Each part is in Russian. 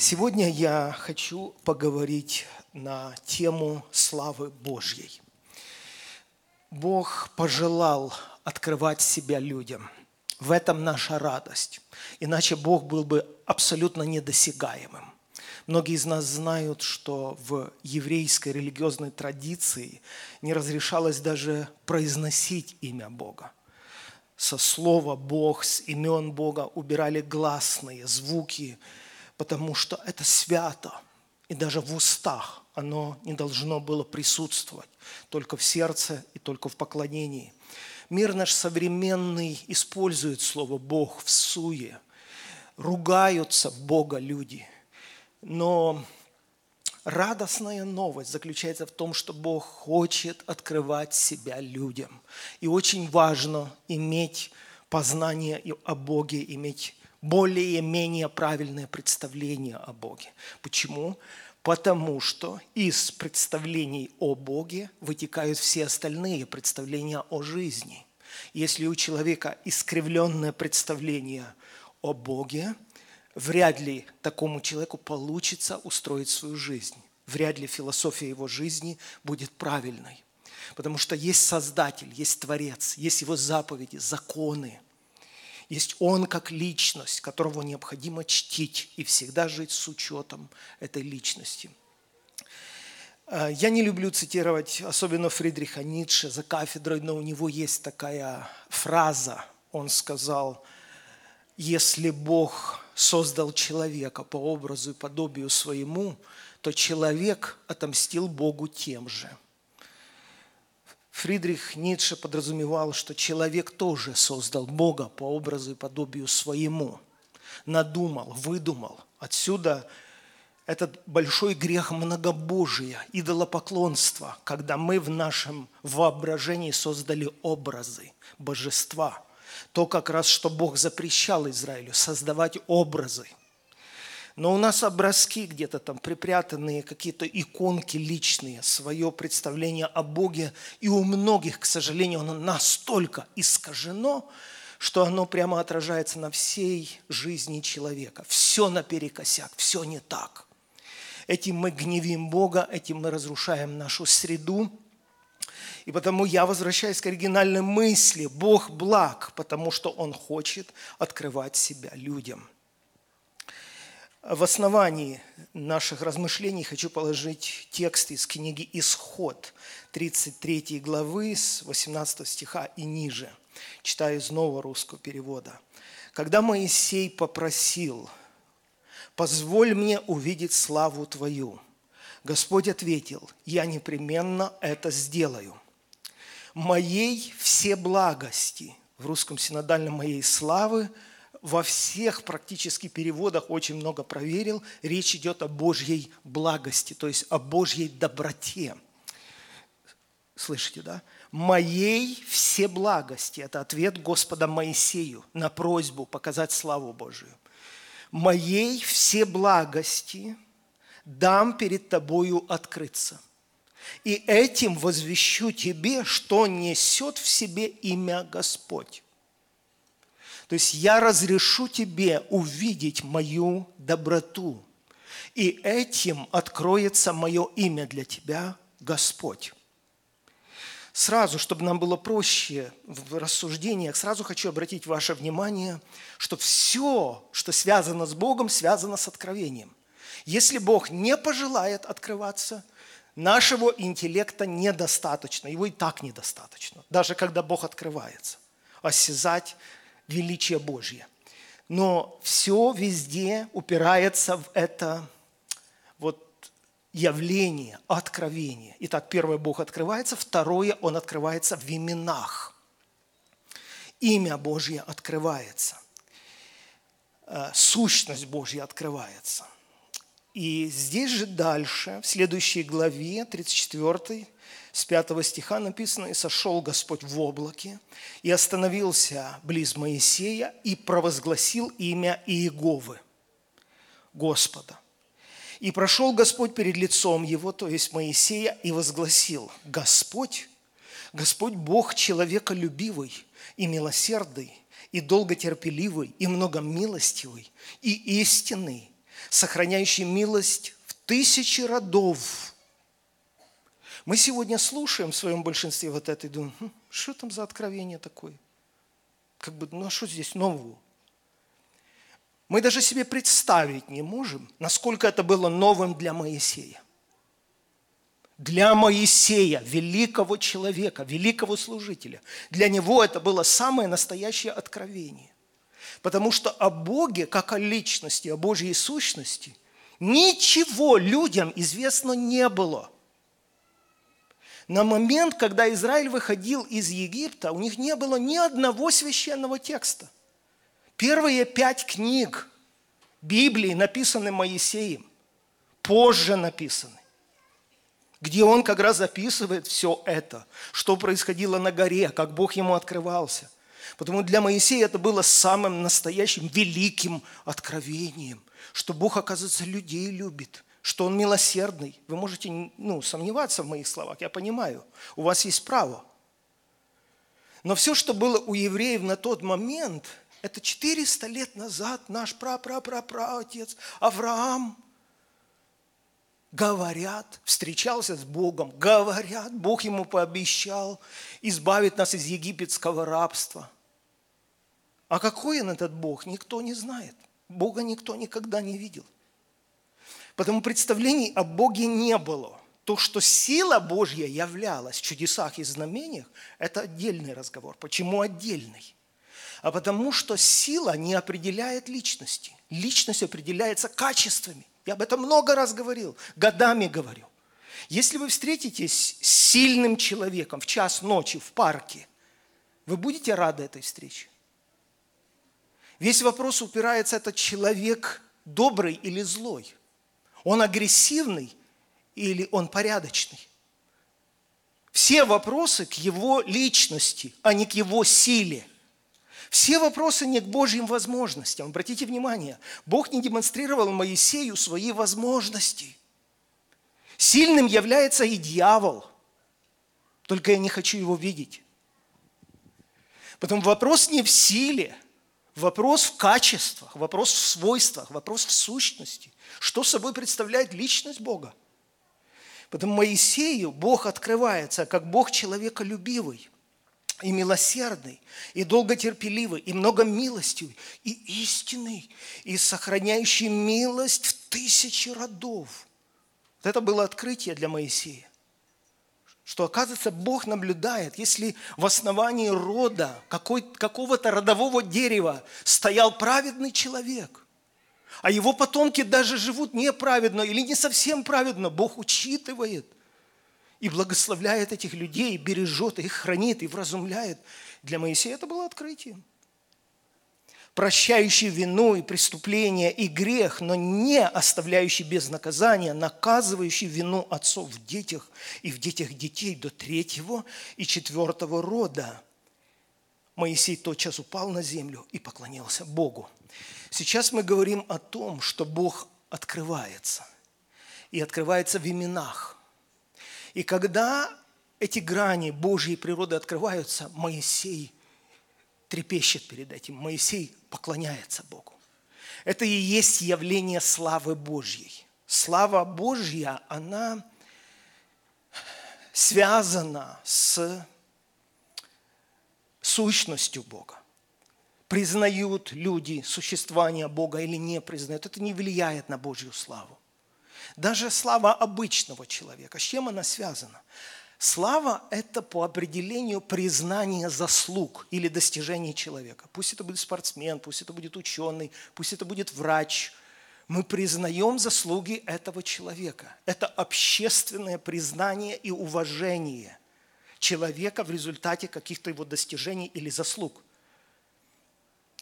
Сегодня я хочу поговорить на тему славы Божьей. Бог пожелал открывать себя людям. В этом наша радость. Иначе Бог был бы абсолютно недосягаемым. Многие из нас знают, что в еврейской религиозной традиции не разрешалось даже произносить имя Бога. Со слова «Бог», с имен Бога убирали гласные звуки – потому что это свято. И даже в устах оно не должно было присутствовать, только в сердце и только в поклонении. Мир наш современный использует слово «Бог» в суе. Ругаются в Бога люди. Но радостная новость заключается в том, что Бог хочет открывать себя людям. И очень важно иметь познание о Боге, иметь более-менее правильное представление о Боге. Почему? Потому что из представлений о Боге вытекают все остальные представления о жизни. Если у человека искривленное представление о Боге, вряд ли такому человеку получится устроить свою жизнь. Вряд ли философия его жизни будет правильной. Потому что есть Создатель, есть Творец, есть Его заповеди, законы – есть Он как личность, которого необходимо чтить и всегда жить с учетом этой личности. Э, я не люблю цитировать, особенно Фридриха Ницше за кафедрой, но у него есть такая фраза. Он сказал, если Бог создал человека по образу и подобию своему, то человек отомстил Богу тем же – Фридрих Ницше подразумевал, что человек тоже создал Бога по образу и подобию своему. Надумал, выдумал. Отсюда этот большой грех многобожия, идолопоклонства, когда мы в нашем воображении создали образы божества. То как раз, что Бог запрещал Израилю, создавать образы – но у нас образки где-то там припрятанные, какие-то иконки личные, свое представление о Боге. И у многих, к сожалению, оно настолько искажено, что оно прямо отражается на всей жизни человека. Все наперекосяк, все не так. Этим мы гневим Бога, этим мы разрушаем нашу среду. И потому я возвращаюсь к оригинальной мысли. Бог благ, потому что Он хочет открывать себя людям – в основании наших размышлений хочу положить текст из книги «Исход» 33 главы с 18 стиха и ниже. Читаю из нового русского перевода. «Когда Моисей попросил, позволь мне увидеть славу Твою, Господь ответил, я непременно это сделаю. Моей все благости, в русском синодальном моей славы – во всех практически переводах очень много проверил, речь идет о Божьей благости, то есть о Божьей доброте. Слышите, да? «Моей все благости» – это ответ Господа Моисею на просьбу показать славу Божию. «Моей все благости дам перед тобою открыться, и этим возвещу тебе, что несет в себе имя Господь». То есть я разрешу тебе увидеть мою доброту. И этим откроется мое имя для тебя, Господь. Сразу, чтобы нам было проще в рассуждениях, сразу хочу обратить ваше внимание, что все, что связано с Богом, связано с откровением. Если Бог не пожелает открываться, нашего интеллекта недостаточно, его и так недостаточно, даже когда Бог открывается. Осязать величие Божье. Но все везде упирается в это вот явление, откровение. Итак, первое Бог открывается, второе Он открывается в именах. Имя Божье открывается. Э, сущность Божья открывается. И здесь же дальше, в следующей главе, 34 с 5 стиха написано, «И сошел Господь в облаке, и остановился близ Моисея, и провозгласил имя Иеговы, Господа. И прошел Господь перед лицом его, то есть Моисея, и возгласил, Господь, Господь Бог человеколюбивый и милосердный, и долготерпеливый, и многомилостивый, и истинный, сохраняющий милость в тысячи родов. Мы сегодня слушаем в своем большинстве вот это и думаем, хм, что там за откровение такое? Как бы, ну а что здесь нового? Мы даже себе представить не можем, насколько это было новым для Моисея. Для Моисея, великого человека, великого служителя. Для него это было самое настоящее откровение. Потому что о Боге, как о личности, о Божьей сущности, ничего людям известно не было. На момент, когда Израиль выходил из Египта, у них не было ни одного священного текста – Первые пять книг Библии написаны Моисеем, позже написаны, где он как раз записывает все это, что происходило на горе, как Бог ему открывался. Потому для Моисея это было самым настоящим великим откровением, что Бог, оказывается, людей любит, что Он милосердный. Вы можете ну, сомневаться в моих словах, я понимаю, у вас есть право. Но все, что было у евреев на тот момент – это 400 лет назад наш пра-пра-пра-пра-отец Авраам, говорят, встречался с Богом, говорят, Бог ему пообещал избавить нас из египетского рабства. А какой он этот Бог, никто не знает. Бога никто никогда не видел. Потому представлений о Боге не было. То, что сила Божья являлась в чудесах и знамениях, это отдельный разговор. Почему отдельный? а потому что сила не определяет личности. Личность определяется качествами. Я об этом много раз говорил, годами говорю. Если вы встретитесь с сильным человеком в час ночи в парке, вы будете рады этой встрече? Весь вопрос упирается, этот человек добрый или злой? Он агрессивный или он порядочный? Все вопросы к его личности, а не к его силе – все вопросы не к Божьим возможностям. Обратите внимание, Бог не демонстрировал Моисею свои возможности. Сильным является и дьявол, только я не хочу его видеть. Потом вопрос не в силе, вопрос в качествах, вопрос в свойствах, вопрос в сущности. Что собой представляет личность Бога? Потому Моисею Бог открывается как Бог человеколюбивый – и милосердный, и долготерпеливый, и много милостивый, и истинный, и сохраняющий милость в тысячи родов. Вот это было открытие для Моисея. Что, оказывается, Бог наблюдает, если в основании рода, какой, какого-то родового дерева стоял праведный человек, а его потомки даже живут неправедно или не совсем праведно, Бог учитывает – и благословляет этих людей, бережет их, хранит и вразумляет. Для Моисея это было открытием. Прощающий вину и преступление и грех, но не оставляющий без наказания, наказывающий вину отцов в детях и в детях детей до третьего и четвертого рода. Моисей тотчас упал на землю и поклонился Богу. Сейчас мы говорим о том, что Бог открывается. И открывается в именах – и когда эти грани Божьей природы открываются, Моисей трепещет перед этим, Моисей поклоняется Богу. Это и есть явление славы Божьей. Слава Божья, она связана с сущностью Бога. Признают люди существование Бога или не признают, это не влияет на Божью славу. Даже слава обычного человека, с чем она связана? Слава – это по определению признание заслуг или достижений человека. Пусть это будет спортсмен, пусть это будет ученый, пусть это будет врач. Мы признаем заслуги этого человека. Это общественное признание и уважение человека в результате каких-то его достижений или заслуг.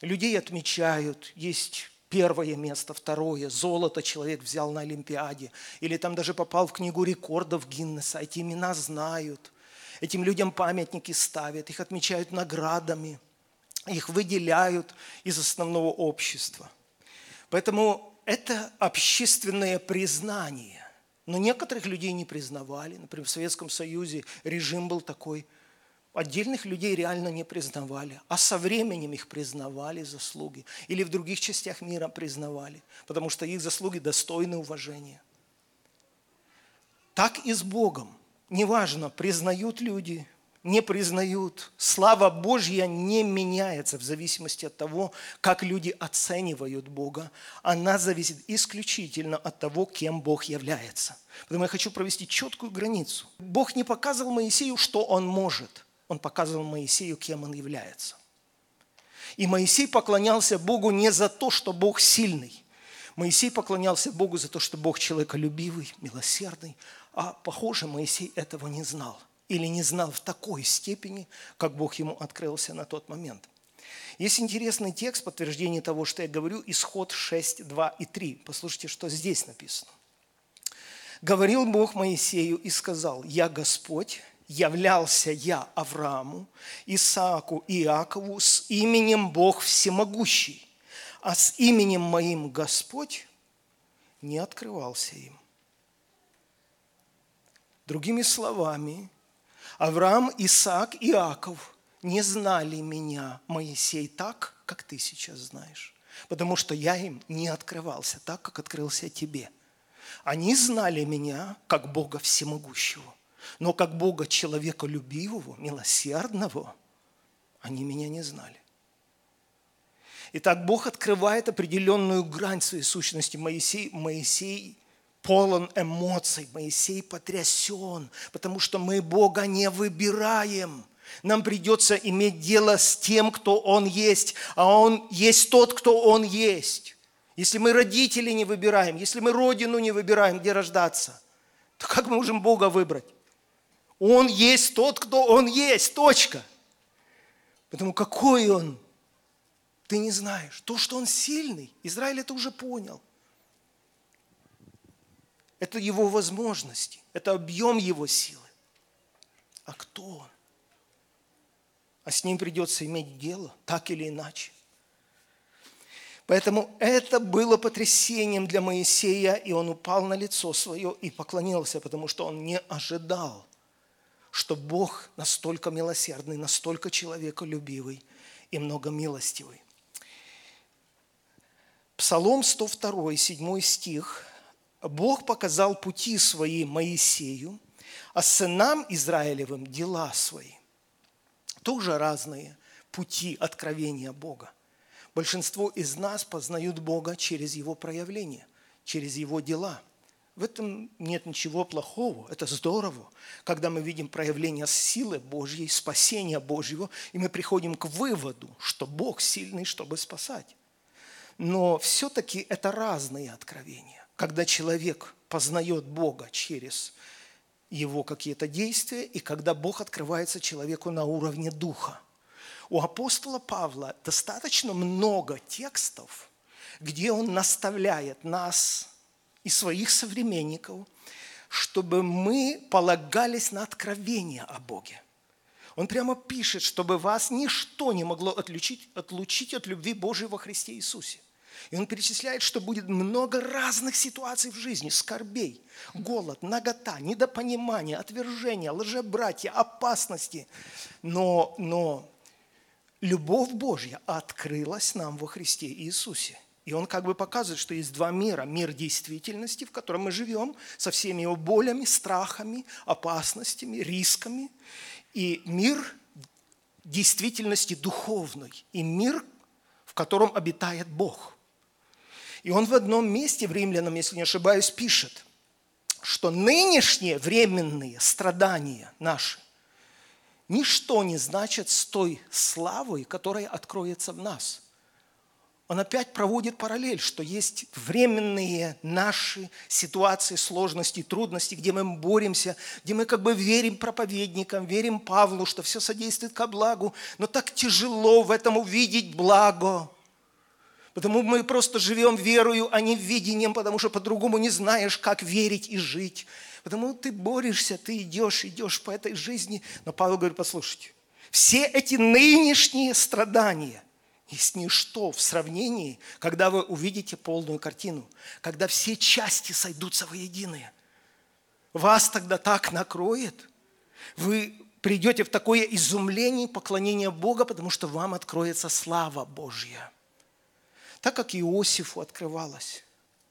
Людей отмечают, есть первое место, второе, золото человек взял на Олимпиаде, или там даже попал в книгу рекордов Гиннеса, эти имена знают, этим людям памятники ставят, их отмечают наградами, их выделяют из основного общества. Поэтому это общественное признание. Но некоторых людей не признавали. Например, в Советском Союзе режим был такой. Отдельных людей реально не признавали, а со временем их признавали заслуги. Или в других частях мира признавали, потому что их заслуги достойны уважения. Так и с Богом. Неважно, признают люди, не признают. Слава Божья не меняется в зависимости от того, как люди оценивают Бога. Она зависит исключительно от того, кем Бог является. Поэтому я хочу провести четкую границу. Бог не показывал Моисею, что он может – он показывал Моисею, кем он является. И Моисей поклонялся Богу не за то, что Бог сильный. Моисей поклонялся Богу за то, что Бог человеколюбивый, милосердный. А, похоже, Моисей этого не знал. Или не знал в такой степени, как Бог ему открылся на тот момент. Есть интересный текст, подтверждение того, что я говорю, исход 6, 2 и 3. Послушайте, что здесь написано. «Говорил Бог Моисею и сказал, «Я Господь, являлся я Аврааму, Исааку и Иакову с именем Бог Всемогущий, а с именем моим Господь не открывался им. Другими словами, Авраам, Исаак Иаков не знали меня, Моисей, так, как ты сейчас знаешь, потому что я им не открывался так, как открылся тебе. Они знали меня, как Бога Всемогущего. Но как Бога человеколюбивого, милосердного, они меня не знали. Итак, Бог открывает определенную грань своей сущности. Моисей, Моисей полон эмоций, Моисей потрясен, потому что мы Бога не выбираем. Нам придется иметь дело с тем, кто Он есть, а Он есть тот, кто Он есть. Если мы родители не выбираем, если мы родину не выбираем, где рождаться, то как мы можем Бога выбрать? Он есть тот, кто Он есть. Точка. Потому какой Он, ты не знаешь. То, что Он сильный, Израиль это уже понял. Это его возможности, это объем его силы. А кто он? А с ним придется иметь дело, так или иначе. Поэтому это было потрясением для Моисея, и он упал на лицо свое и поклонился, потому что он не ожидал что Бог настолько милосердный, настолько человеколюбивый и многомилостивый. Псалом 102, 7 стих. «Бог показал пути свои Моисею, а сынам Израилевым дела свои». Тоже разные пути откровения Бога. Большинство из нас познают Бога через Его проявление, через Его дела – в этом нет ничего плохого, это здорово, когда мы видим проявление силы Божьей, спасения Божьего, и мы приходим к выводу, что Бог сильный, чтобы спасать. Но все-таки это разные откровения. Когда человек познает Бога через его какие-то действия, и когда Бог открывается человеку на уровне духа. У апостола Павла достаточно много текстов, где он наставляет нас и своих современников, чтобы мы полагались на откровение о Боге. Он прямо пишет, чтобы вас ничто не могло отлучить, отлучить от любви Божией во Христе Иисусе. И он перечисляет, что будет много разных ситуаций в жизни, скорбей, голод, нагота, недопонимание, отвержение, лжебратья, опасности. Но, но любовь Божья открылась нам во Христе Иисусе. И он как бы показывает, что есть два мира. Мир действительности, в котором мы живем, со всеми его болями, страхами, опасностями, рисками. И мир действительности духовной. И мир, в котором обитает Бог. И он в одном месте в Римлянам, если не ошибаюсь, пишет, что нынешние временные страдания наши ничто не значит с той славой, которая откроется в нас – он опять проводит параллель, что есть временные наши ситуации, сложности, трудности, где мы боремся, где мы как бы верим проповедникам, верим Павлу, что все содействует ко благу, но так тяжело в этом увидеть благо. Потому мы просто живем верою, а не видением, потому что по-другому не знаешь, как верить и жить. Потому ты борешься, ты идешь, идешь по этой жизни. Но Павел говорит, послушайте, все эти нынешние страдания, есть ничто в сравнении, когда вы увидите полную картину, когда все части сойдутся воедино. Вас тогда так накроет. Вы придете в такое изумление, поклонение Бога, потому что вам откроется слава Божья. Так как Иосифу открывалось.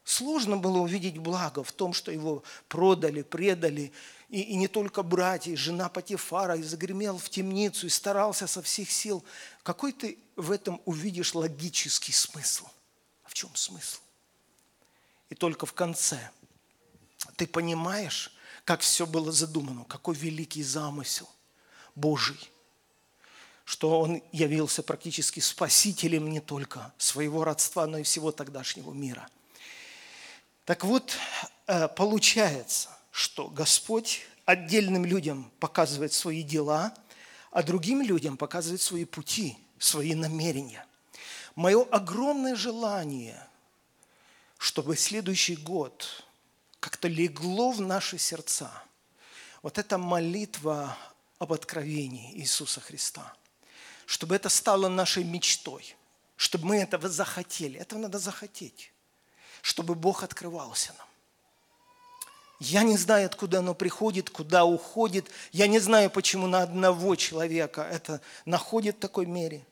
Сложно было увидеть благо в том, что его продали, предали, и, и не только братья, и жена Патифара, и загремел в темницу, и старался со всех сил. Какой ты в этом увидишь логический смысл? А в чем смысл? И только в конце ты понимаешь, как все было задумано, какой великий замысел Божий, что Он явился практически спасителем не только своего родства, но и всего тогдашнего мира. Так вот, э, получается, что Господь отдельным людям показывает свои дела, а другим людям показывает свои пути, свои намерения. Мое огромное желание, чтобы следующий год как-то легло в наши сердца вот эта молитва об откровении Иисуса Христа, чтобы это стало нашей мечтой, чтобы мы этого захотели. Этого надо захотеть, чтобы Бог открывался нам. Я не знаю, откуда оно приходит, куда уходит. Я не знаю, почему на одного человека это находит в такой мере.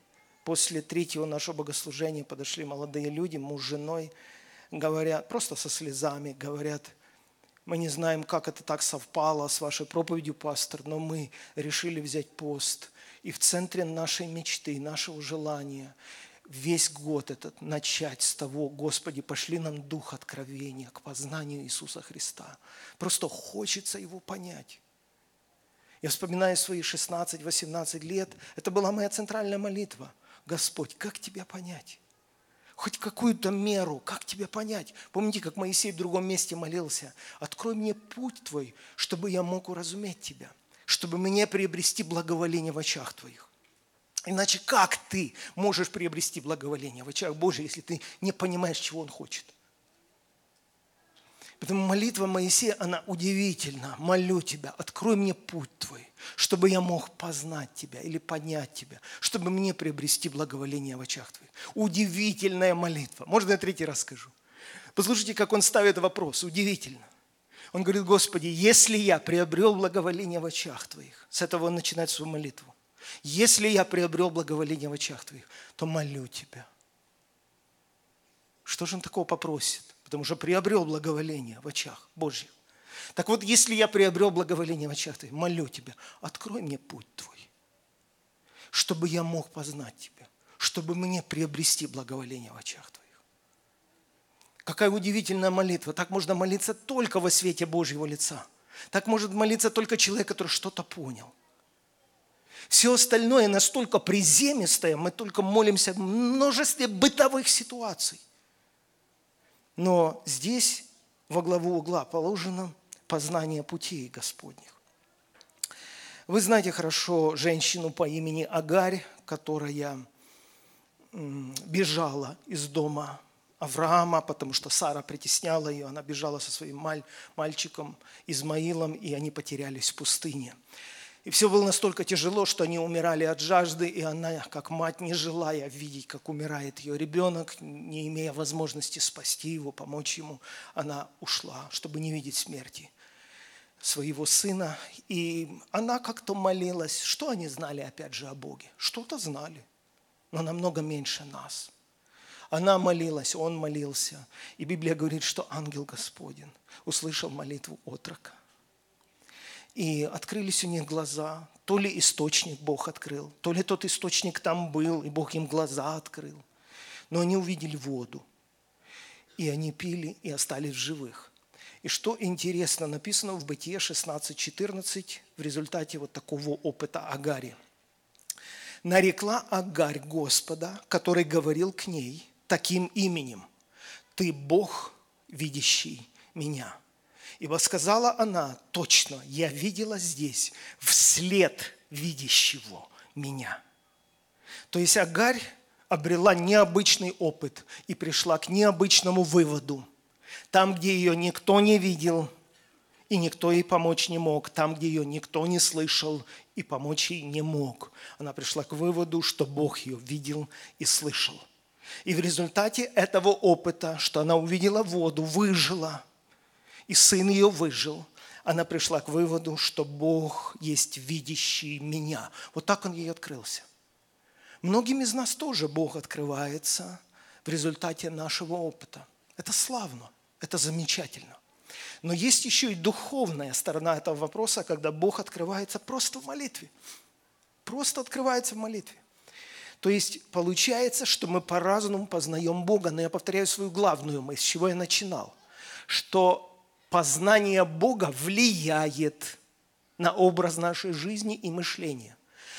После третьего нашего богослужения подошли молодые люди, муж с женой, говорят, просто со слезами, говорят, мы не знаем, как это так совпало с вашей проповедью, пастор, но мы решили взять пост. И в центре нашей мечты, нашего желания – весь год этот начать с того, Господи, пошли нам дух откровения к познанию Иисуса Христа. Просто хочется Его понять. Я вспоминаю свои 16-18 лет, это была моя центральная молитва. Господь, как Тебя понять? Хоть какую-то меру, как Тебя понять? Помните, как Моисей в другом месте молился? Открой мне путь Твой, чтобы я мог уразуметь Тебя, чтобы мне приобрести благоволение в очах Твоих. Иначе как ты можешь приобрести благоволение в очах Божьих, если ты не понимаешь, чего Он хочет? Поэтому молитва Моисея, она удивительна. Молю Тебя, открой мне путь Твой, чтобы я мог познать Тебя или поднять Тебя, чтобы мне приобрести благоволение в очах Твоих. Удивительная молитва. Можно я третий раз скажу? Послушайте, как он ставит вопрос. Удивительно. Он говорит, Господи, если я приобрел благоволение в очах Твоих, с этого он начинает свою молитву. Если я приобрел благоволение в очах Твоих, то молю Тебя. Что же он такого попросит? Потому что приобрел благоволение в очах Божьих. Так вот, если я приобрел благоволение в очах Твоих, молю Тебя, открой мне путь Твой, чтобы я мог познать Тебя, чтобы мне приобрести благоволение в очах Твоих. Какая удивительная молитва. Так можно молиться только во свете Божьего лица. Так может молиться только человек, который что-то понял – все остальное настолько приземистое, мы только молимся в множестве бытовых ситуаций. Но здесь во главу угла положено познание путей Господних. Вы знаете хорошо женщину по имени Агарь, которая бежала из дома Авраама, потому что Сара притесняла ее, она бежала со своим мальчиком Измаилом, и они потерялись в пустыне. И все было настолько тяжело, что они умирали от жажды, и она, как мать, не желая видеть, как умирает ее ребенок, не имея возможности спасти его, помочь ему, она ушла, чтобы не видеть смерти своего сына. И она как-то молилась. Что они знали, опять же, о Боге? Что-то знали, но намного меньше нас. Она молилась, он молился. И Библия говорит, что ангел Господень услышал молитву отрока и открылись у них глаза. То ли источник Бог открыл, то ли тот источник там был, и Бог им глаза открыл. Но они увидели воду. И они пили и остались живых. И что интересно, написано в Бытие 16.14 в результате вот такого опыта Агари. «Нарекла Агарь Господа, который говорил к ней таким именем. Ты Бог, видящий меня». Ибо сказала она, точно, я видела здесь вслед видящего меня. То есть Агарь обрела необычный опыт и пришла к необычному выводу. Там, где ее никто не видел, и никто ей помочь не мог, там, где ее никто не слышал и помочь ей не мог, она пришла к выводу, что Бог ее видел и слышал. И в результате этого опыта, что она увидела воду, выжила – и сын ее выжил. она пришла к выводу, что Бог есть видящий меня. Вот так он ей открылся. Многим из нас тоже Бог открывается в результате нашего опыта. Это славно, это замечательно. Но есть еще и духовная сторона этого вопроса, когда Бог открывается просто в молитве. Просто открывается в молитве. То есть получается, что мы по-разному познаем Бога. Но я повторяю свою главную мысль, с чего я начинал. Что познание Бога влияет на образ нашей жизни и мышления.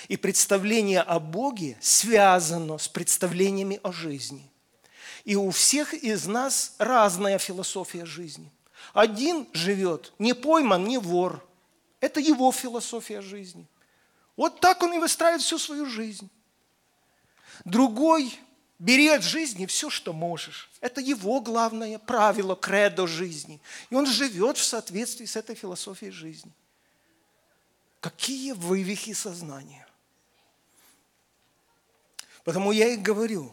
И представление о Боге связано с представлениями о жизни. И у всех из нас разная философия жизни. Один живет не пойман, не вор. Это его философия жизни. Вот так он и выстраивает всю свою жизнь. Другой Бери от жизни все, что можешь. Это его главное правило, кредо жизни. И он живет в соответствии с этой философией жизни. Какие вывихи сознания. Потому я и говорю,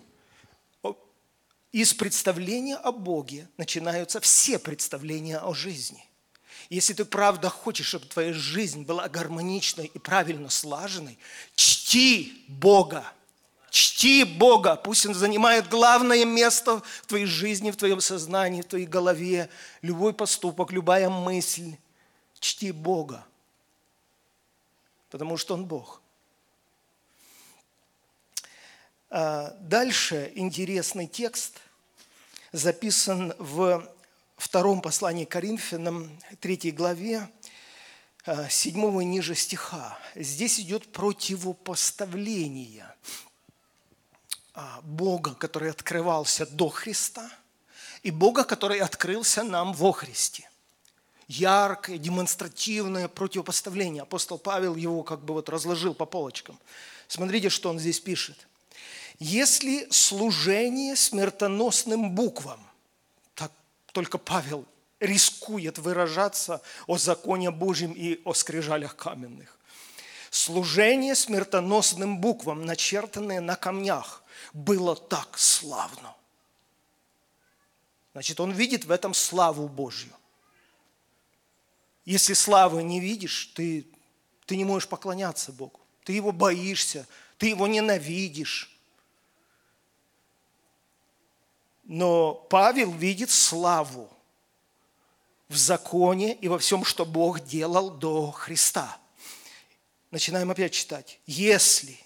из представления о Боге начинаются все представления о жизни. Если ты правда хочешь, чтобы твоя жизнь была гармоничной и правильно слаженной, чти Бога – Чти Бога, пусть Он занимает главное место в твоей жизни, в твоем сознании, в твоей голове. Любой поступок, любая мысль. Чти Бога, потому что Он Бог. А, дальше интересный текст записан в втором послании Коринфянам, третьей главе, а, седьмого и ниже стиха. Здесь идет противопоставление Бога, который открывался до Христа, и Бога, который открылся нам во Христе. Яркое, демонстративное противопоставление. Апостол Павел его как бы вот разложил по полочкам. Смотрите, что он здесь пишет. Если служение смертоносным буквам, так только Павел рискует выражаться о законе Божьем и о скрижалях каменных. Служение смертоносным буквам, начертанные на камнях, было так славно. Значит, он видит в этом славу Божью. Если славы не видишь, ты, ты не можешь поклоняться Богу. Ты его боишься, ты его ненавидишь. Но Павел видит славу в законе и во всем, что Бог делал до Христа. Начинаем опять читать. Если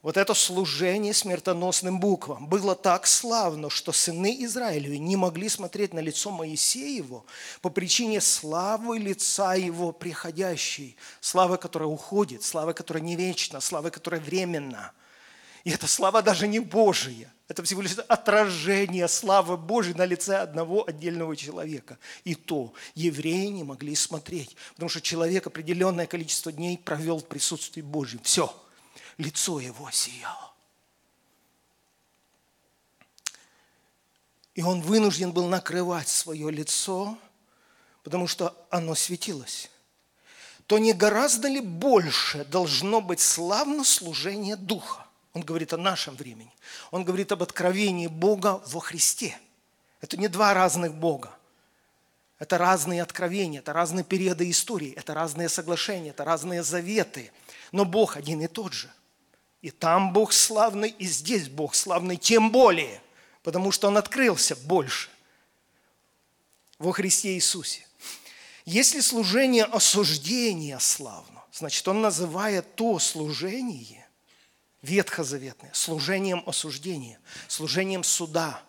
вот это служение смертоносным буквам было так славно, что сыны Израилевы не могли смотреть на лицо Моисеева по причине славы лица его приходящей, славы, которая уходит, славы, которая не вечна, славы, которая временна. И эта слава даже не Божия. Это всего лишь отражение славы Божьей на лице одного отдельного человека. И то евреи не могли смотреть, потому что человек определенное количество дней провел в присутствии Божьем. Все – лицо его сияло. И он вынужден был накрывать свое лицо, потому что оно светилось. То не гораздо ли больше должно быть славно служение Духа? Он говорит о нашем времени. Он говорит об откровении Бога во Христе. Это не два разных Бога. Это разные откровения, это разные периоды истории, это разные соглашения, это разные заветы. Но Бог один и тот же – и там Бог славный, и здесь Бог славный, тем более, потому что Он открылся больше во Христе Иисусе. Если служение осуждения славно, значит, Он называет то служение, ветхозаветное, служением осуждения, служением суда.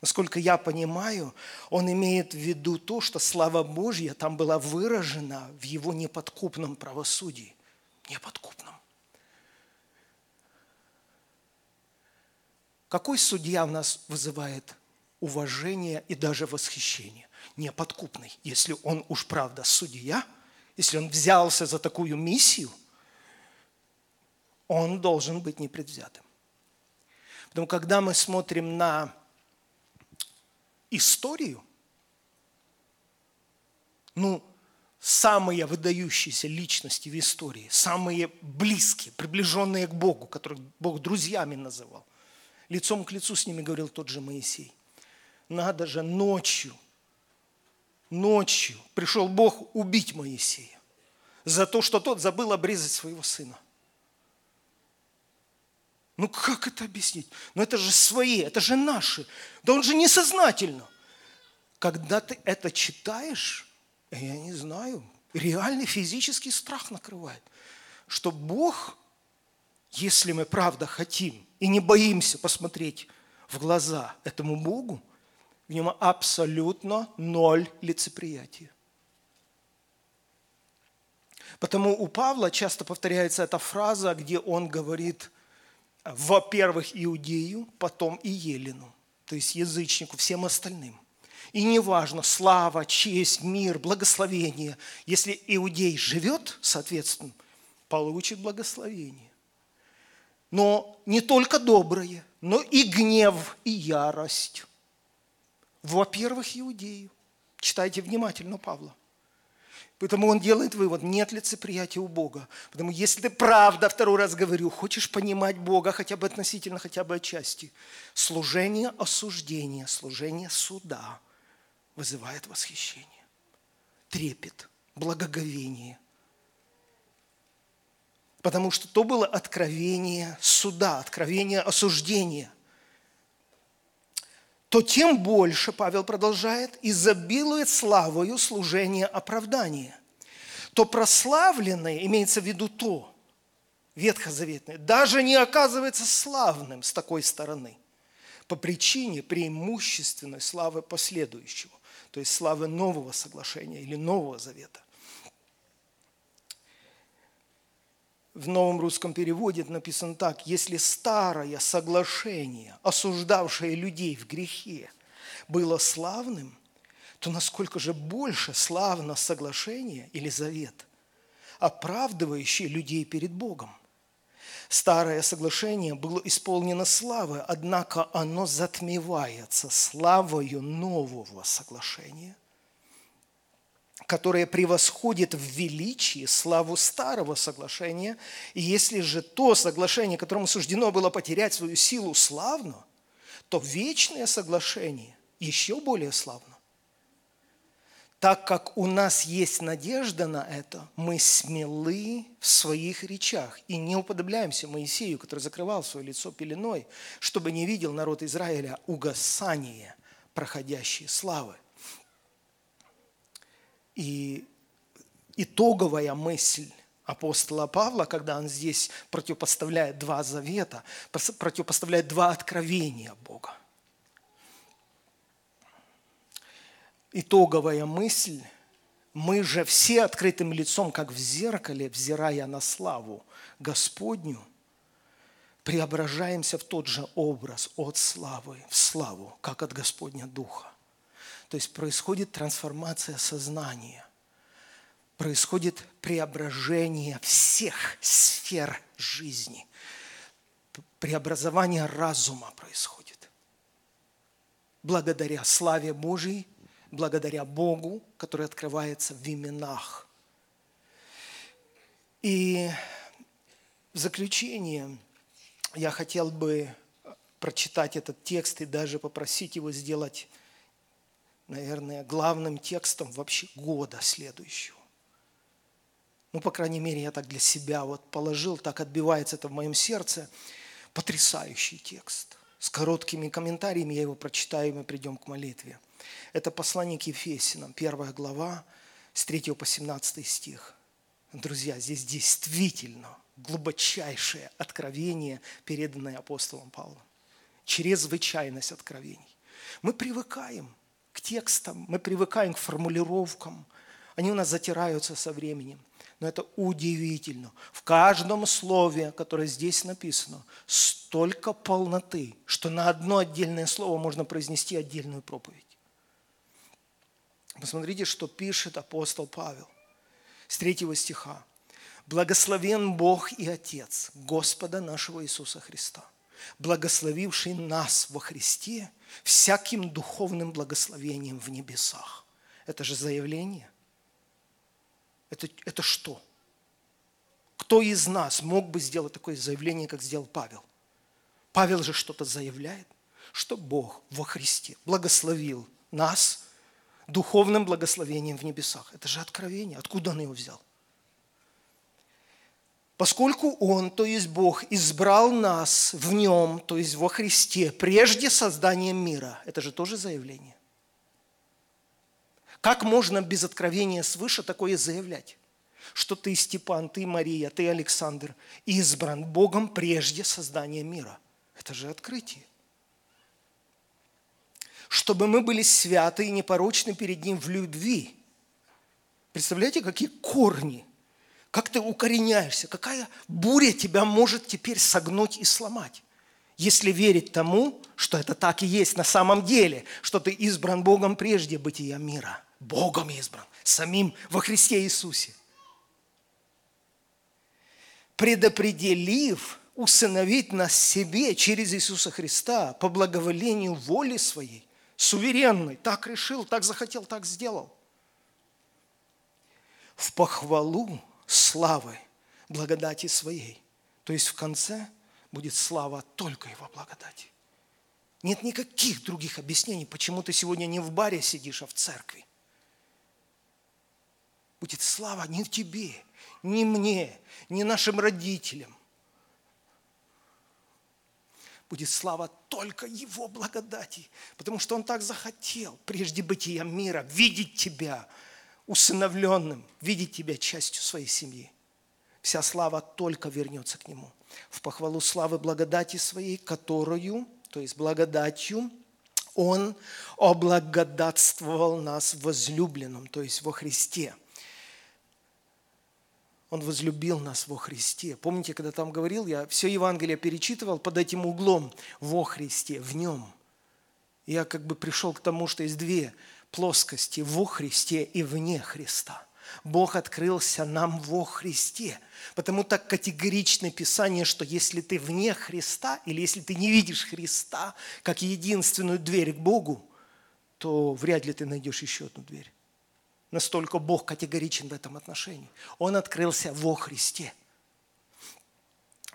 Насколько я понимаю, он имеет в виду то, что слава Божья там была выражена в его неподкупном правосудии. Неподкупном. Какой судья в нас вызывает уважение и даже восхищение? Неподкупный. Если он уж правда судья, если он взялся за такую миссию, он должен быть непредвзятым. Потому когда мы смотрим на историю, ну, самые выдающиеся личности в истории, самые близкие, приближенные к Богу, которых Бог друзьями называл, лицом к лицу с ними говорил тот же Моисей. Надо же ночью ночью пришел Бог убить Моисея за то, что тот забыл обрезать своего сына. Ну как это объяснить? Ну это же свои, это же наши. Да он же несознательно. Когда ты это читаешь, я не знаю, реальный физический страх накрывает, что Бог, если мы правда хотим и не боимся посмотреть в глаза этому Богу, в нем абсолютно ноль лицеприятия. Потому у Павла часто повторяется эта фраза, где он говорит, во-первых, иудею, потом и елену, то есть язычнику, всем остальным. И неважно, слава, честь, мир, благословение, если иудей живет, соответственно, получит благословение. Но не только доброе, но и гнев, и ярость. Во-первых, иудею. Читайте внимательно Павла. Поэтому он делает вывод, нет лицеприятия у Бога. Потому если ты правда, второй раз говорю, хочешь понимать Бога хотя бы относительно, хотя бы отчасти, служение осуждения, служение суда вызывает восхищение, трепет, благоговение. Потому что то было откровение суда, откровение осуждения – то тем больше, Павел продолжает, изобилует славою служение оправдания. То прославленное, имеется в виду то, ветхозаветное, даже не оказывается славным с такой стороны по причине преимущественной славы последующего, то есть славы нового соглашения или нового завета. В новом русском переводе написано так, если старое соглашение, осуждавшее людей в грехе, было славным, то насколько же больше славно соглашение или завет, оправдывающий людей перед Богом. Старое соглашение было исполнено славой, однако оно затмевается славою нового соглашения – которое превосходит в величии славу старого соглашения. И если же то соглашение, которому суждено было потерять свою силу, славно, то вечное соглашение еще более славно. Так как у нас есть надежда на это, мы смелы в своих речах и не уподобляемся Моисею, который закрывал свое лицо пеленой, чтобы не видел народ Израиля угасание проходящей славы. И итоговая мысль апостола Павла, когда он здесь противопоставляет два завета, противопоставляет два откровения Бога. Итоговая мысль – мы же все открытым лицом, как в зеркале, взирая на славу Господню, преображаемся в тот же образ от славы в славу, как от Господня Духа. То есть происходит трансформация сознания, происходит преображение всех сфер жизни, преобразование разума происходит. Благодаря славе Божьей, благодаря Богу, который открывается в именах. И в заключение я хотел бы прочитать этот текст и даже попросить его сделать наверное, главным текстом вообще года следующего. Ну, по крайней мере, я так для себя вот положил, так отбивается это в моем сердце. Потрясающий текст. С короткими комментариями я его прочитаю, и мы придем к молитве. Это послание к Ефесинам, первая глава, с 3 по 17 стих. Друзья, здесь действительно глубочайшее откровение, переданное апостолом Павлом. Чрезвычайность откровений. Мы привыкаем – к текстам, мы привыкаем к формулировкам. Они у нас затираются со временем. Но это удивительно. В каждом слове, которое здесь написано, столько полноты, что на одно отдельное слово можно произнести отдельную проповедь. Посмотрите, что пишет апостол Павел с третьего стиха. «Благословен Бог и Отец Господа нашего Иисуса Христа, благословивший нас во Христе всяким духовным благословением в небесах. Это же заявление. Это, это что? Кто из нас мог бы сделать такое заявление, как сделал Павел? Павел же что-то заявляет, что Бог во Христе благословил нас духовным благословением в небесах. Это же откровение. Откуда он его взял? Поскольку Он, то есть Бог, избрал нас в Нем, то есть во Христе, прежде создания мира. Это же тоже заявление. Как можно без откровения свыше такое заявлять? Что ты, Степан, ты, Мария, ты, Александр, избран Богом прежде создания мира. Это же открытие. Чтобы мы были святы и непорочны перед Ним в любви. Представляете, какие корни – как ты укореняешься? Какая буря тебя может теперь согнуть и сломать? Если верить тому, что это так и есть на самом деле, что ты избран Богом прежде бытия мира. Богом избран, самим во Христе Иисусе. Предопределив усыновить нас себе через Иисуса Христа по благоволению воли своей, суверенной, так решил, так захотел, так сделал. В похвалу славы благодати своей. То есть в конце будет слава только Его благодати. Нет никаких других объяснений, почему ты сегодня не в баре сидишь, а в церкви. Будет слава не тебе, не мне, не нашим родителям. Будет слава только Его благодати, потому что Он так захотел, прежде бытия мира, видеть тебя – усыновленным, видеть тебя частью своей семьи. Вся слава только вернется к Нему. В похвалу славы благодати своей, которую, то есть благодатью, Он облагодатствовал нас возлюбленным, то есть во Христе. Он возлюбил нас во Христе. Помните, когда там говорил, я все Евангелие перечитывал под этим углом во Христе, в Нем. Я как бы пришел к тому, что есть две плоскости во Христе и вне Христа. Бог открылся нам во Христе. Потому так категорично Писание, что если ты вне Христа, или если ты не видишь Христа как единственную дверь к Богу, то вряд ли ты найдешь еще одну дверь. Настолько Бог категоричен в этом отношении. Он открылся во Христе.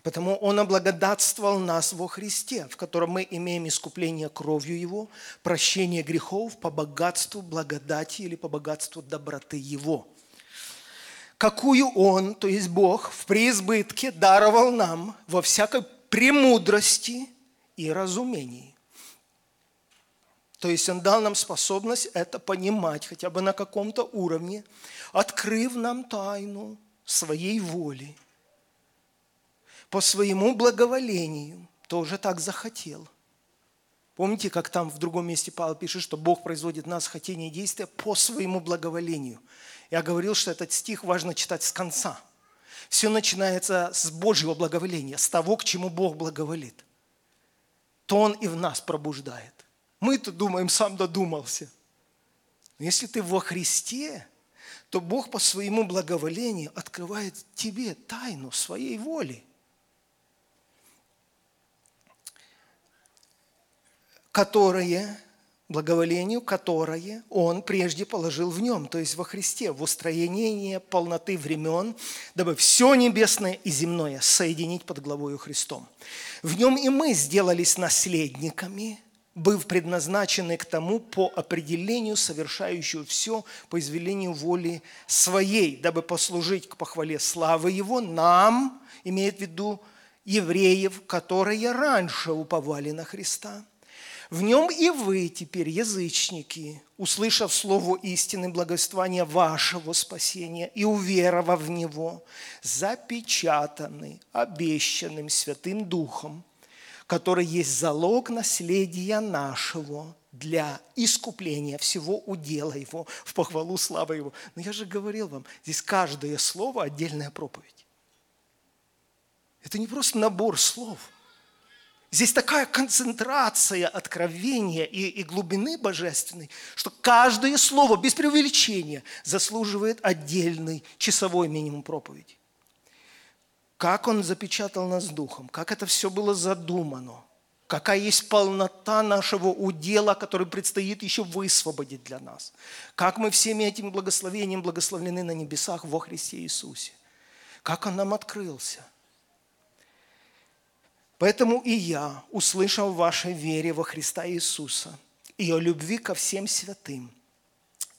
Потому Он облагодатствовал нас во Христе, в котором мы имеем искупление кровью Его, прощение грехов по богатству благодати или по богатству доброты Его. Какую Он, то есть Бог, в преизбытке даровал нам во всякой премудрости и разумении. То есть Он дал нам способность это понимать хотя бы на каком-то уровне, открыв нам тайну своей воли – по своему благоволению тоже так захотел. Помните, как там в другом месте Павел пишет, что Бог производит нас хотение и действия по своему благоволению. Я говорил, что этот стих важно читать с конца. Все начинается с Божьего благоволения, с того, к чему Бог благоволит. То Он и в нас пробуждает. Мы-то думаем, сам додумался. Но если ты во Христе, то Бог по своему благоволению открывает тебе тайну своей воли – которое, благоволению, которое Он прежде положил в Нем, то есть во Христе, в устроение полноты времен, дабы все небесное и земное соединить под главою Христом. В Нем и мы сделались наследниками, быв предназначены к тому по определению, совершающему все по изволению воли своей, дабы послужить к похвале славы Его нам, имеет в виду евреев, которые раньше уповали на Христа – в нем и вы теперь, язычники, услышав слово истины благоствования вашего спасения и уверовав в него, запечатаны обещанным Святым Духом, который есть залог наследия нашего для искупления всего удела его, в похвалу славы его. Но я же говорил вам, здесь каждое слово – отдельная проповедь. Это не просто набор слов – Здесь такая концентрация откровения и, и глубины божественной, что каждое слово, без преувеличения, заслуживает отдельный часовой минимум проповеди. Как Он запечатал нас духом, как это все было задумано, какая есть полнота нашего удела, который предстоит еще высвободить для нас, как мы всеми этими благословениями благословлены на небесах во Христе Иисусе, как Он нам открылся – Поэтому и я, услышав вашей вере во Христа Иисуса и о любви ко всем святым,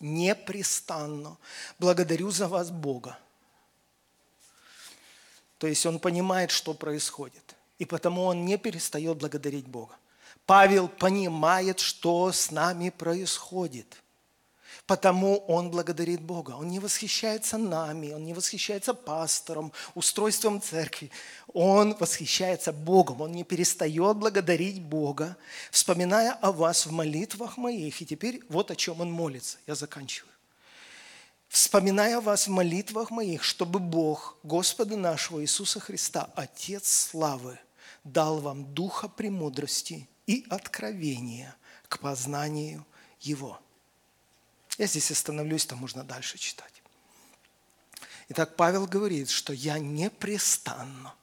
непрестанно благодарю за вас Бога. То есть он понимает, что происходит. И потому он не перестает благодарить Бога. Павел понимает, что с нами происходит – Потому он благодарит Бога. Он не восхищается нами, он не восхищается пастором, устройством церкви. Он восхищается Богом. Он не перестает благодарить Бога, вспоминая о вас в молитвах моих. И теперь вот о чем он молится. Я заканчиваю. Вспоминая вас в молитвах моих, чтобы Бог, Господа нашего Иисуса Христа, Отец славы, дал вам духа премудрости и откровения к познанию Его. Я здесь остановлюсь, там можно дальше читать. Итак, Павел говорит, что я непрестанно.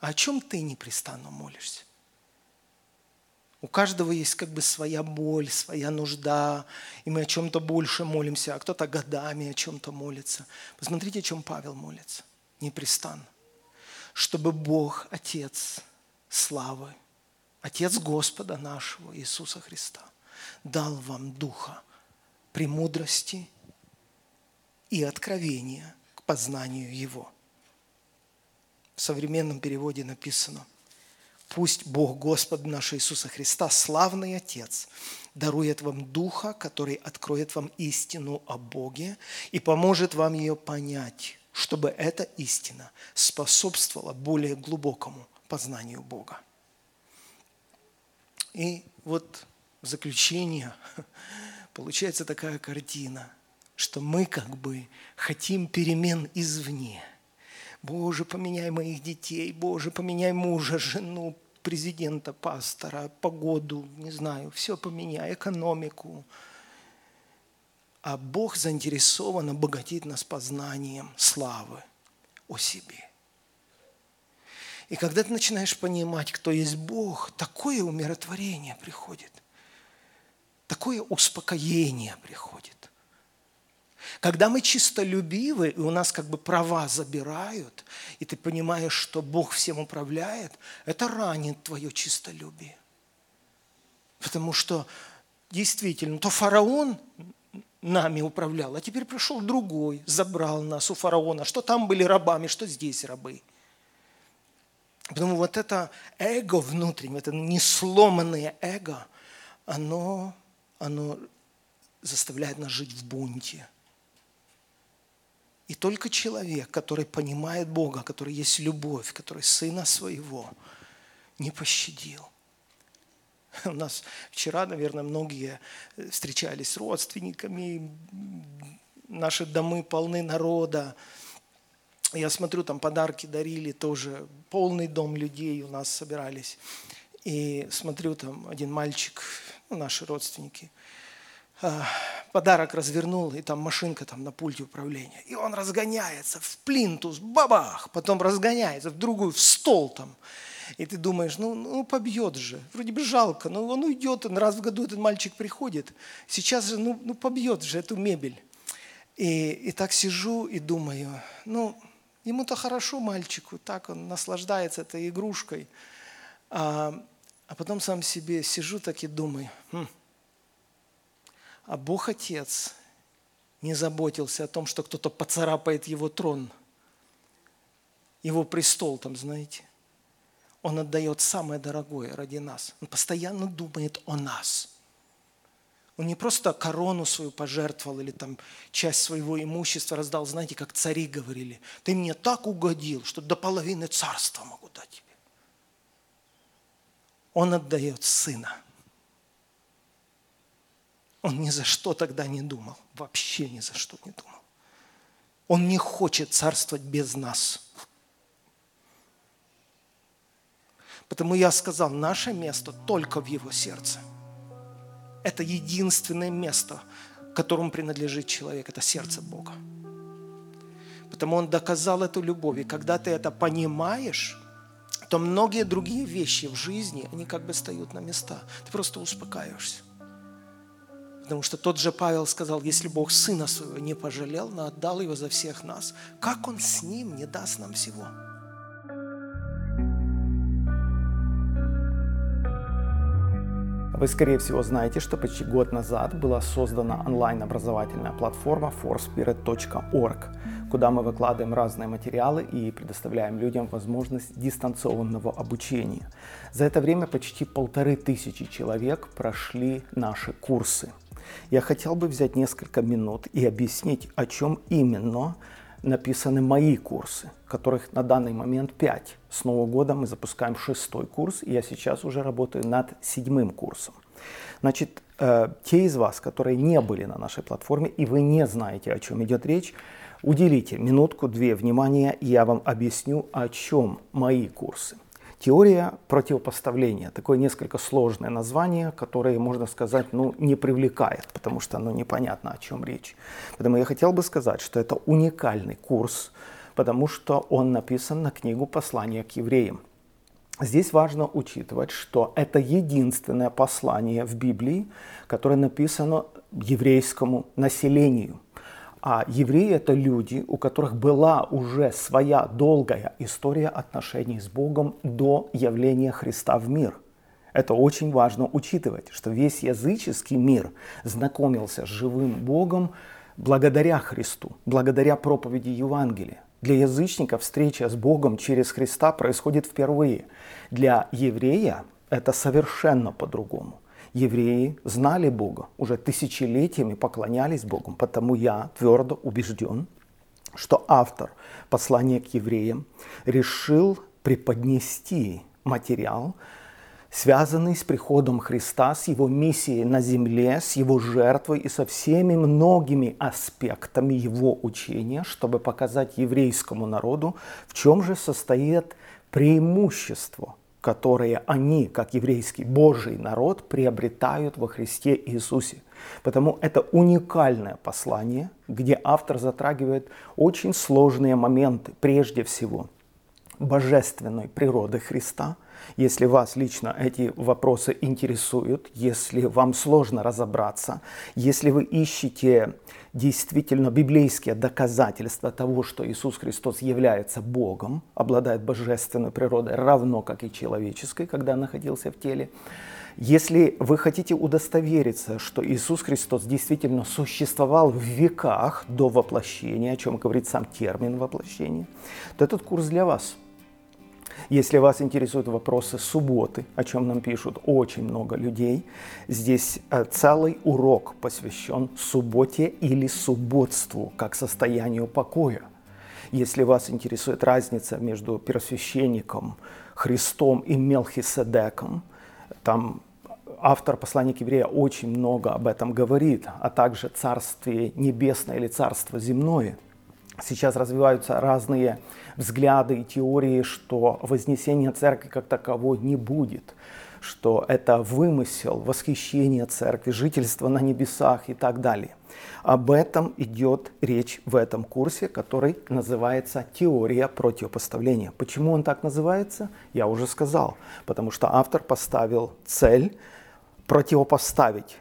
А о чем ты непрестанно молишься? У каждого есть как бы своя боль, своя нужда, и мы о чем-то больше молимся, а кто-то годами о чем-то молится. Посмотрите, о чем Павел молится. Непрестанно. Чтобы Бог, Отец славы, Отец Господа нашего Иисуса Христа – дал вам духа премудрости и откровения к познанию Его. В современном переводе написано, пусть Бог Господа нашего Иисуса Христа, славный Отец, дарует вам Духа, который откроет вам истину о Боге и поможет вам ее понять, чтобы эта истина способствовала более глубокому познанию Бога. И вот в заключение получается такая картина, что мы как бы хотим перемен извне. Боже, поменяй моих детей, Боже, поменяй мужа, жену, президента, пастора, погоду, не знаю, все поменяй, экономику. А Бог заинтересован обогатить нас познанием славы о себе. И когда ты начинаешь понимать, кто есть Бог, такое умиротворение приходит – такое успокоение приходит. Когда мы чистолюбивы, и у нас как бы права забирают, и ты понимаешь, что Бог всем управляет, это ранит твое чистолюбие. Потому что действительно, то фараон нами управлял, а теперь пришел другой, забрал нас у фараона, что там были рабами, что здесь рабы. Потому вот это эго внутреннее, это несломанное эго, оно оно заставляет нас жить в бунте. И только человек, который понимает Бога, который есть любовь, который сына своего, не пощадил. У нас вчера, наверное, многие встречались с родственниками, наши домы полны народа. Я смотрю, там подарки дарили тоже, полный дом людей у нас собирались. И смотрю, там один мальчик ну, наши родственники, а, подарок развернул, и там машинка там на пульте управления. И он разгоняется в плинтус, бабах, потом разгоняется в другую, в стол там. И ты думаешь, ну, ну побьет же, вроде бы жалко, но он уйдет, он раз в году этот мальчик приходит, сейчас же, ну, ну побьет же эту мебель. И, и так сижу и думаю, ну, ему-то хорошо мальчику, так он наслаждается этой игрушкой. А, потом сам себе сижу так и думаю, хм, а Бог Отец не заботился о том, что кто-то поцарапает его трон, его престол там, знаете. Он отдает самое дорогое ради нас. Он постоянно думает о нас. Он не просто корону свою пожертвовал или там часть своего имущества раздал, знаете, как цари говорили. Ты мне так угодил, что до половины царства могу дать он отдает сына. Он ни за что тогда не думал, вообще ни за что не думал. Он не хочет царствовать без нас. Потому я сказал, наше место только в его сердце. Это единственное место, которому принадлежит человек, это сердце Бога. Потому он доказал эту любовь. И когда ты это понимаешь, то многие другие вещи в жизни, они как бы встают на места. Ты просто успокаиваешься. Потому что тот же Павел сказал, если Бог Сына Своего не пожалел, но отдал Его за всех нас, как Он с Ним не даст нам всего? Вы, скорее всего, знаете, что почти год назад была создана онлайн-образовательная платформа forspirit.org, куда мы выкладываем разные материалы и предоставляем людям возможность дистанционного обучения. За это время почти полторы тысячи человек прошли наши курсы. Я хотел бы взять несколько минут и объяснить, о чем именно написаны мои курсы, которых на данный момент 5. С Нового года мы запускаем шестой курс, и я сейчас уже работаю над седьмым курсом. Значит, э, те из вас, которые не были на нашей платформе, и вы не знаете, о чем идет речь, уделите минутку-две внимания, и я вам объясню, о чем мои курсы. Теория противопоставления. Такое несколько сложное название, которое, можно сказать, ну, не привлекает, потому что ну, непонятно, о чем речь. Поэтому я хотел бы сказать, что это уникальный курс, потому что он написан на книгу «Послание к евреям». Здесь важно учитывать, что это единственное послание в Библии, которое написано еврейскому населению – а евреи это люди, у которых была уже своя долгая история отношений с Богом до явления Христа в мир. Это очень важно учитывать, что весь языческий мир знакомился с живым Богом благодаря Христу, благодаря проповеди Евангелия. Для язычника встреча с Богом через Христа происходит впервые. Для еврея это совершенно по-другому евреи знали Бога, уже тысячелетиями поклонялись Богу. Потому я твердо убежден, что автор послания к евреям решил преподнести материал, связанный с приходом Христа, с его миссией на земле, с его жертвой и со всеми многими аспектами его учения, чтобы показать еврейскому народу, в чем же состоит преимущество которые они, как еврейский Божий народ, приобретают во Христе Иисусе. Потому это уникальное послание, где автор затрагивает очень сложные моменты, прежде всего, божественной природы Христа – если вас лично эти вопросы интересуют, если вам сложно разобраться, если вы ищете действительно библейские доказательства того, что Иисус Христос является Богом, обладает божественной природой, равно как и человеческой, когда находился в теле, если вы хотите удостовериться, что Иисус Христос действительно существовал в веках до воплощения, о чем говорит сам термин воплощения, то этот курс для вас – если вас интересуют вопросы субботы, о чем нам пишут очень много людей, здесь э, целый урок посвящен субботе или субботству, как состоянию покоя. Если вас интересует разница между первосвященником, Христом и Мелхиседеком, там автор послания к еврея очень много об этом говорит, а также Царствие Небесное или Царство Земное – Сейчас развиваются разные взгляды и теории, что вознесения церкви как таковой не будет, что это вымысел, восхищение церкви, жительство на небесах и так далее. Об этом идет речь в этом курсе, который называется «Теория противопоставления». Почему он так называется, я уже сказал. Потому что автор поставил цель противопоставить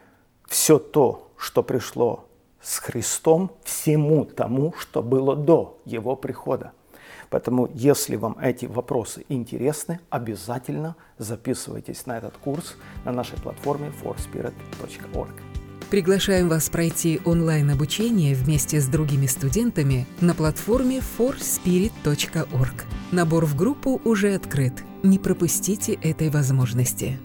все то, что пришло с Христом всему тому, что было до Его прихода. Поэтому, если вам эти вопросы интересны, обязательно записывайтесь на этот курс на нашей платформе forspirit.org. Приглашаем вас пройти онлайн-обучение вместе с другими студентами на платформе forspirit.org. Набор в группу уже открыт. Не пропустите этой возможности.